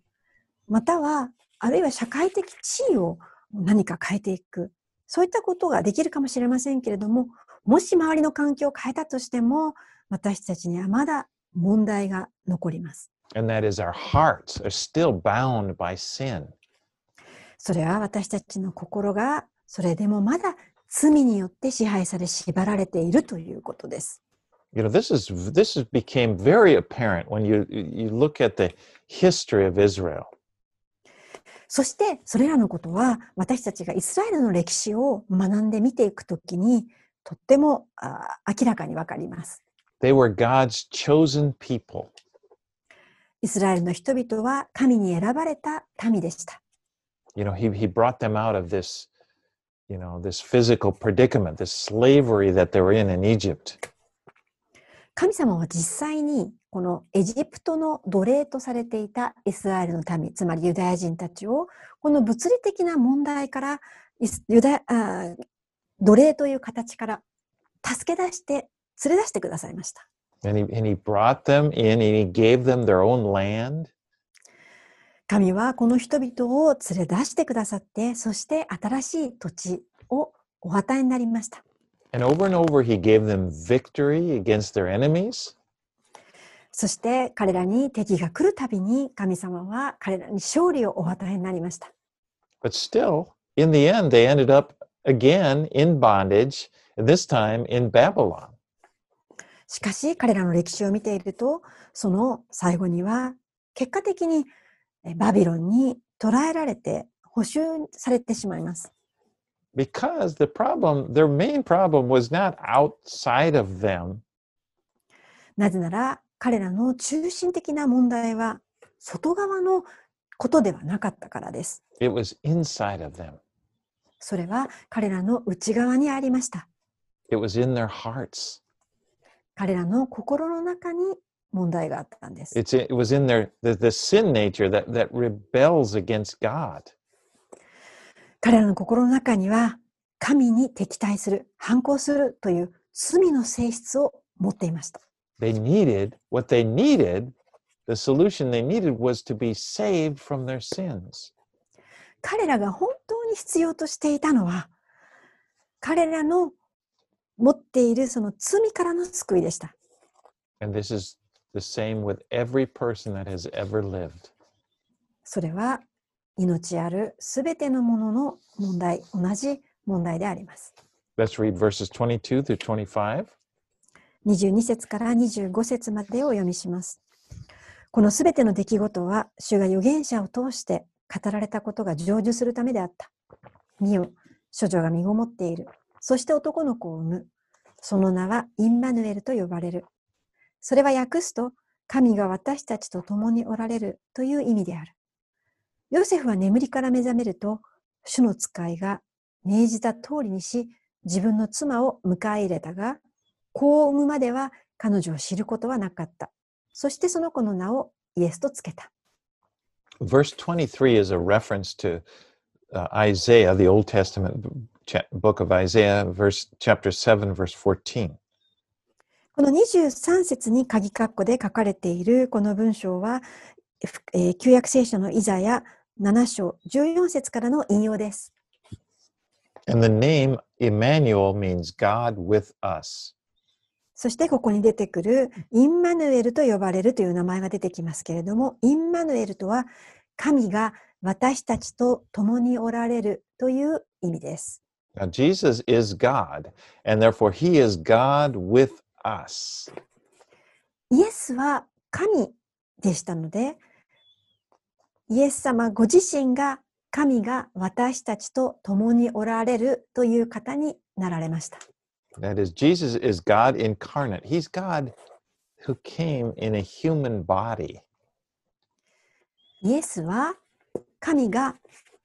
またはあるいは社会的地位を何か変えていくそういったことができるかもしれませんけれどももし周りの環境を変えたとしても私たちにはまだ問題が残ります。And that is our hearts are still bound by sin. それは私たちの心がそれでもまだ罪によって支配され縛られているということです。 You know, this is this is became very apparent when you you look at the history of Israel. そしてそれらのことは私たちがイスラエルの歴史を学んで見ていくときにとってもあ明らかにわかります。 They were God's chosen people. イスラエルの人々は神に選ばれた民でした。You know, he he brought them out of this, you know, this physical predicament, this slavery that they were in in Egypt. 神様は実際にこのエジプトの奴隷とされていたイスラエルの民つまりユダヤ人たちをこの物理的な問題からユダあー奴隷という形から助け出して連れ出してくださいました。And he, and he brought them in and he gave them their own land. 神はこの人々を連れ出してくださってそして新しい土地をお与えになりました。And over and over, he gave them victory against their enemies. そして彼らに敵が来るたびに神様は彼らに勝利をお与えになりました。But still, in the end, they ended up again in bondage, this time in Babylon. しかし彼らの歴史を見ているとその最後には結果的にえバビロンに捕らえられて捕囚されてしまいます。Because the problem, their main problem was not outside of them, なぜなら彼らの中心的な問題は外側のことではなかったからです。it was inside of them. それは彼らの内側にありました。It was in their hearts. 彼らの心の中に問題があったんです。It's it was in their the, the sin nature that that rebels against God. 彼らの心の中には神に敵対する、反抗するという罪の性質を持っていました。They needed what they needed. The solution they needed was to be saved from their sins. 彼らが本当に必要としていたのは彼らの持っているその罪からの救いでした。And this is the same with every person that has ever lived. それは命あるすべてのものの問題、同じ問題であります。Let's read verses 22 through 25. 22節から25節までをお読みします。このすべての出来事は、主が預言者を通して語られたことが成就するためであった。見よ、処女が身ごもっている。そして男の子を産む。その名はインマヌエルと呼ばれる。それは訳すと、神が私たちと共におられるという意味である。ヨセフは眠りから目覚めると、主の使いが命じた通りにし、自分の妻を迎え入れたが、子を産むまでは彼女を知ることはなかった。そしてその子の名をイエスとつけた。Verse 23 is a reference to uh, Isaiah, the Old Testament book of Isaiah, verse chapter 7, verse 14. この23節に鍵括弧で書かれているこの文章は、ふえー旧約聖書のイザヤ7章14節からの引用です。And the name Emmanuel means God with us. そしてここに出てくるインマヌエルと呼ばれるという名前が出てきますけれども、インマヌエルとは神が私たちと共におられるという意味です。Now, Jesus is God, and therefore he is God with us. イエスは神でしたので、イエス様ご自身が神が私たちと共におられるという方になられました。 That is, Jesus is God incarnate. He's God who came in a human body. イエスは神が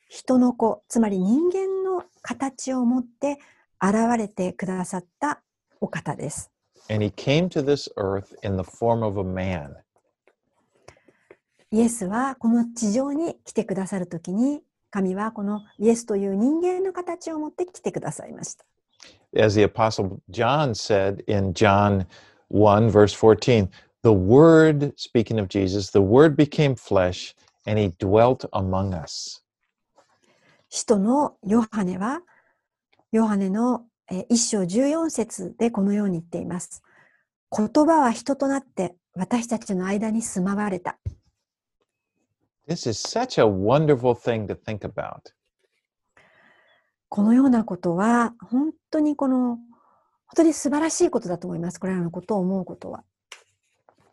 人の子、つまり人間の形を持って現れてくださったお方です。And he came to this earth in the form of a man. イエスはこの地上に来てくださるときに、神はこのイエスという人間の形を持って来てくださいました。As the Apostle John said in John 1, verse 14, the Word, speaking of Jesus, the Word became flesh and he dwelt among us. 使徒のヨハネは、ヨハネのえー一章14節でこのように言っています。言葉は人となって私たちの間に住まわれた。This is such a wonderful thing to think about. このようなことは本当にこの本当に素晴らしいことだと思います。これらのことを思うことは。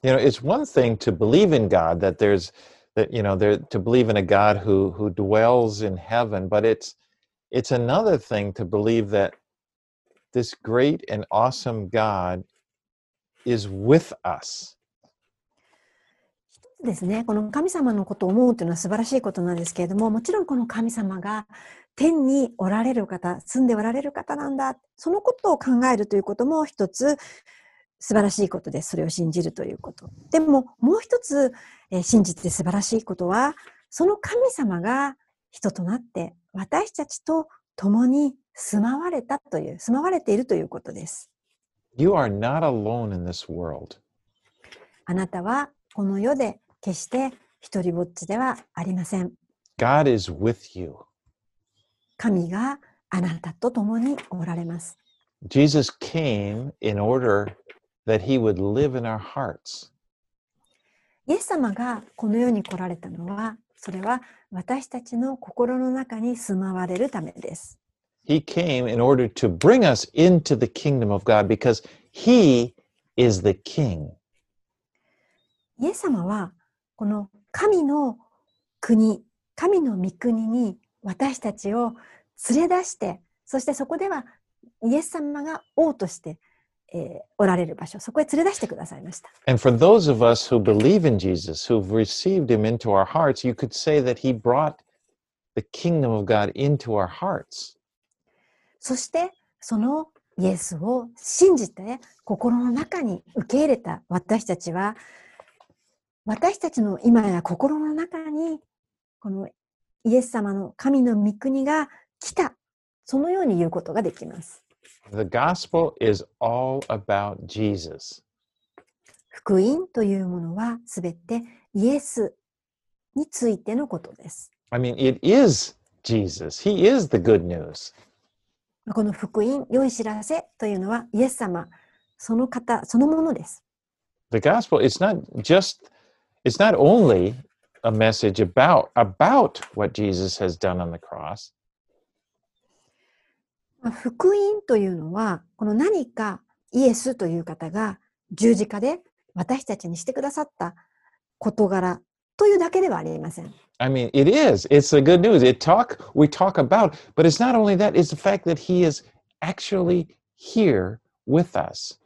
You know, it's one thing to believe in God, that there's that you know, there to believe in a God who who dwells in heaven, but it's it's another thing to believe that this great and awesome God is with us. ですね、この神様のことを思うというのは素晴らしいことなんですけれども、もちろんこの神様が天におられる方、住んでおられる方なんだ、そのことを考えるということも一つ素晴らしいことです。それを信じるということ。でももう一つ、えー信じて素晴らしいことは、その神様が人となって私たちと共に住まわれたという、住まわれているということです。You are not alone in this world. あなたはこの世で決して一人ぼっちではありません。God is with you. 神があなたと共におられます。Jesus came in order that he would live in our hearts. イエス様がこの世に来られたのは、それは私たちの心の中に住まわれるためです。He came in order to bring us into the kingdom of God because he is the king. イエス様はこの神の国、神の御国に私たちを連れ出して、そしてそこではイエス様が王として、えーおられる場所、そこへ連れ出してくださいました。And for those of us who believe in Jesus, who've received him into our hearts, you could say that he brought the kingdom of God into our hearts. そしてそのイエスを信じて心の中に受け入れた私たちは私たちの今や心の中にこのイエス様の神の御国が来たそのように言うことができます。The gospel is all about Jesus. 福音というものはすべてイエスについてのことです。 I mean, it is Jesus. He is the good news. この福音、良い知らせというのはイエス様、その方、そのものです。 The gospel is not just it's not only a message about about what Jesus has done on the cross. 福音というのは、この何かイエスという方が十字架で私たちにしてくださった事柄というだけではありません。I mean, it is. It's the good news. It talk we talk about, but it's not only that, it's the fact that he is actually here with us.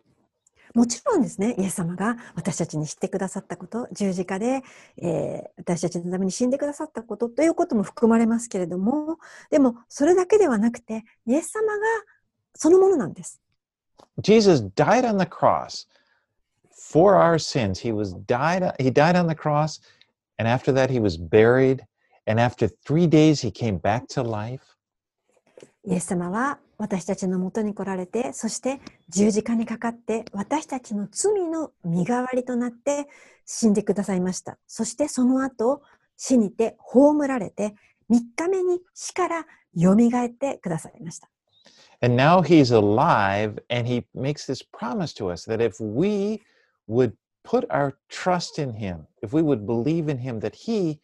もちろんですね、イエス様が私たちにしてくださったこと、十字架で、えー私たちのために死んでくださったことということも含まれますけれども、でもそれだけではなくて、イエス様がそのものなんです。Jesus died on the cross for our sins. He was died he died on the cross and after that he was buried and after 3 days he came back to life. イエス様は私たちのもとに来られて、そして十字架にかかって私たちの罪の身代わりとなって死んでくださいました。そしてその後死にて葬られて3日目に死から蘇ってくださいました。And now he's alive, and he makes this promise to us that if we would put our trust in him, if we would believe in him, that he,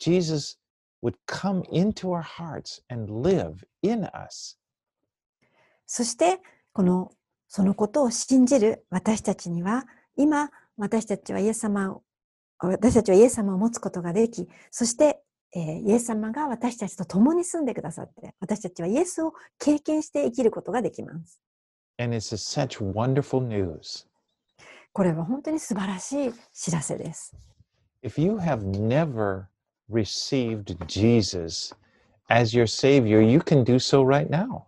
Jesus, would come into our hearts and live in us. そしてこのそのことを信じる私たちには今私たちはイエス様を私たちはイエス様を持つことができそして、えーイエス様が私たちと共に住んでくださって私たちはイエスを経験して生きることができます。And it's such wonderful news. これは本当に素晴らしい知らせです。If you have never received Jesus as your Savior, you can do so right now.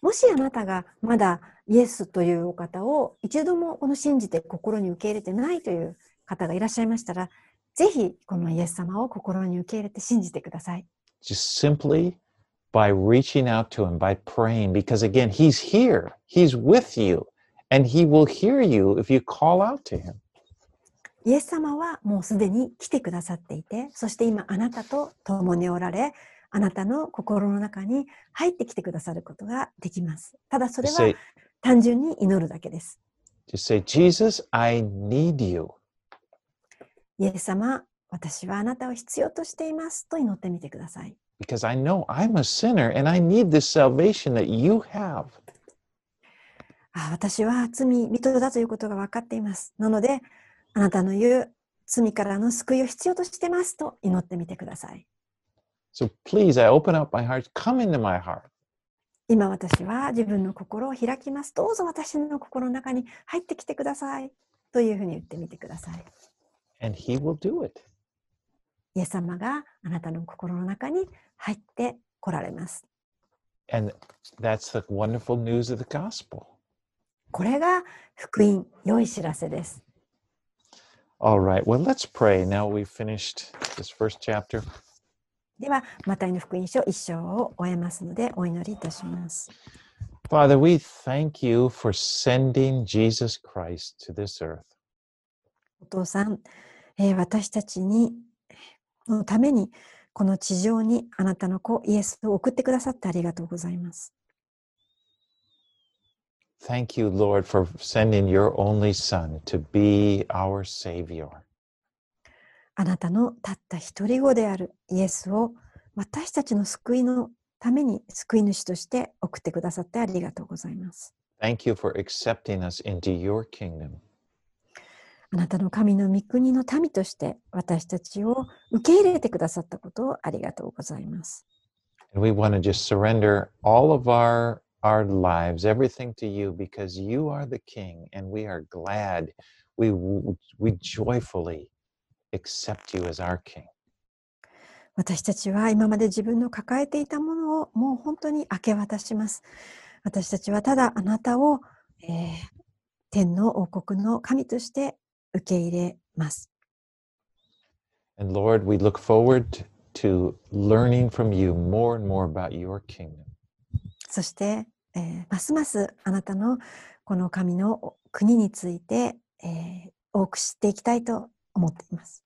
もしあなたがまだイエスというお方を一度もこの信じて心に受け入れてないという方がいらっしゃいましたら、ぜひこのイエス様を心に受け入れて信じてください。just simply by reaching out to him, by praying, because again, he's here, he's with you, and he will hear you if you call out to him. イエス様はもうすでに来てくださっていて、そして今あなたと共におられ、あなたの心の中に入ってきてくださることができます。ただそれは単純に祈るだけです。just say, Jesus, I need you. イエス様、私はあなたを必要としていますと祈ってみてください。Because I know I'm a sinner and I need this salvation that you have. あ私は罪人だということが分かっています。なので、あなたの言う罪からの救いを必要としてますと祈ってみてください。So please, I open up my heart. Come into my heart. 今私は自分の心を開きます。どうぞ私の心の中に入ってきてください。というふうに言ってみてください。And he will do it. イエス様があなたの心の中に入って来られます。And that's the wonderful news of the gospel. これが福音、良い知らせです。All right, well, let's pray. Now we've finished this first chapter. では、マタイの福音書一章を終えますので、お祈りいたします。Father, we thank you for sending Jesus Christ to this earth. お父さん、えー私たちにのためにこの地上にあなたの子イエスを送ってくださってありがとうございます。Thank you, Lord, for sending your only Son to be our Savior. あなたのたった一人子であるイエスを私たちの救いのために救い主として送ってくださってありがとうございます。Thank you for accepting us into your kingdom. あなたの神の御国の民として私たちを受け入れてくださったことをありがとうございます。And we want to just surrender all of our our lives, everything to you because you are the king and we are glad. We we joyfully accept you as our king. 私たちは今まで自分の抱えていたものをもう本当に明け渡します。私たちはただあなたを、えー天の王国の神として受け入れます。And Lord, we look forward to learning from you more and more about your kingdom. そして、えーますますあなたのこの神の国について、えー多く知っていきたいと思っています。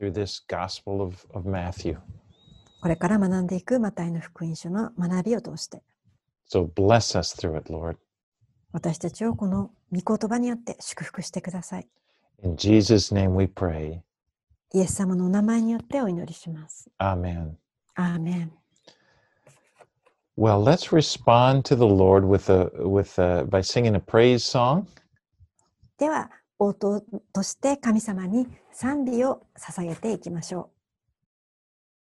through this Gospel of, of Matthew. これから学んでいくマタイの福音書の学びを通して、So bless us through it, Lord. 私たちをこの御言葉によって祝福してください。In Jesus' name we pray. イエス様のお名前によってお祈りします。Amen. アーメン。Well, let's respond to the Lord with a with a, by singing a praise song. では、応答として神様に賛美を捧げていきましょう。